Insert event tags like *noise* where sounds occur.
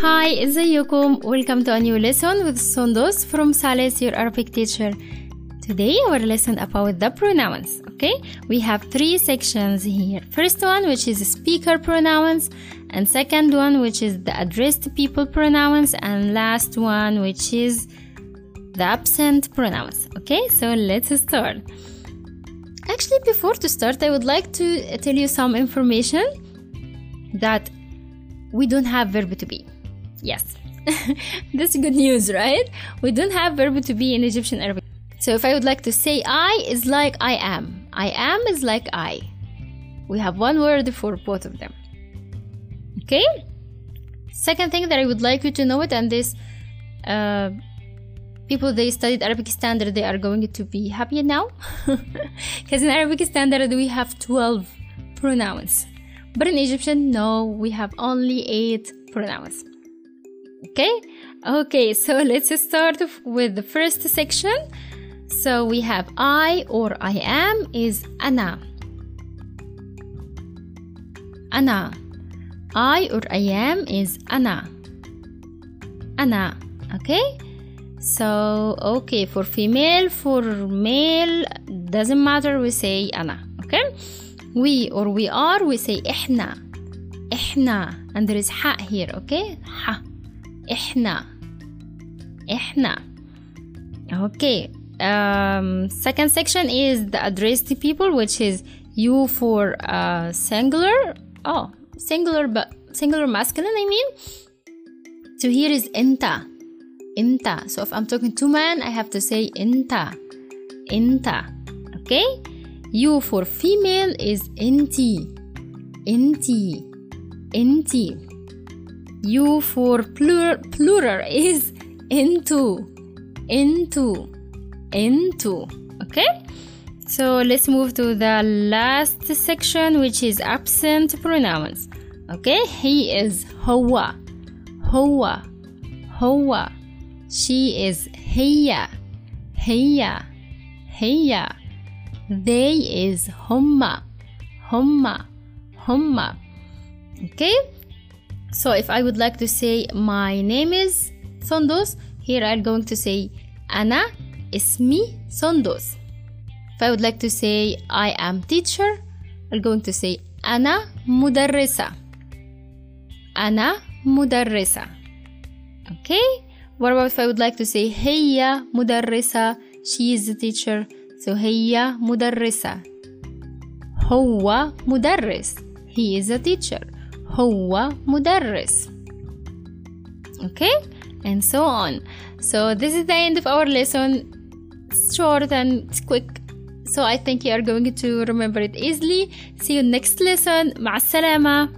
Hi, ازيكم Welcome to a new lesson with Sondos from Sales, your Arabic teacher. Today our lesson about the pronouns, okay? We have three sections here. First one which is speaker pronouns and second one which is the addressed people pronouns and last one which is the absent pronouns. Okay? So let's start. Actually before to start I would like to tell you some information that we don't have verb to be Yes, *laughs* that's good news, right? We don't have verb to be in Egyptian Arabic. So if I would like to say I is like I am. I am is like I. We have one word for both of them. Okay? Second thing that I would like you to know it, and this uh, people they studied Arabic standard, they are going to be happy now. *laughs* Because in Arabic standard we have 12 pronouns. But in Egyptian, no, we have only 8 pronouns Okay? Okay, so let's *laughs* start with the first section. So we have I or I am is أنا. أنا. I or I am is أنا. أنا. Okay? So, okay, for female, for male, doesn't matter, we say أنا. Okay? We or we are, we say إحنا. إحنا. And there is ح here, okay? ح. إحنا. إحنا. Okay. Um, second section is the addressed people, which is you for uh, singular. Oh, singular, but singular masculine, I mean. So here is إنت. إنت. So if I'm talking to man, I have to say إنت. إنت. Okay? You for female is إنتي. إنتي. إنتي. You for plur- plural is into. Into. Into. Okay? So let's move to the last section, which is absent pronouns. Okay? He is هو. هو. هو. She is هي. هي. هي. They is هما. هما. هما. Okay? So if I would like to say my name is Sondos, here I'm going to say أنا اسمي Sondos. If I would like to say I am teacher, I'm going to say أنا مدرسة. أنا مدرسة. Okay? What about if I would like to say هي مدرسة? She is the teacher. So هي مدرسة. هو مدرس. He is a teacher. هو مدرس. Okay? And so on. So this is the end of our lesson. It's short and it's quick. So I think you are going to remember it easily. See you next lesson. مع السلامة.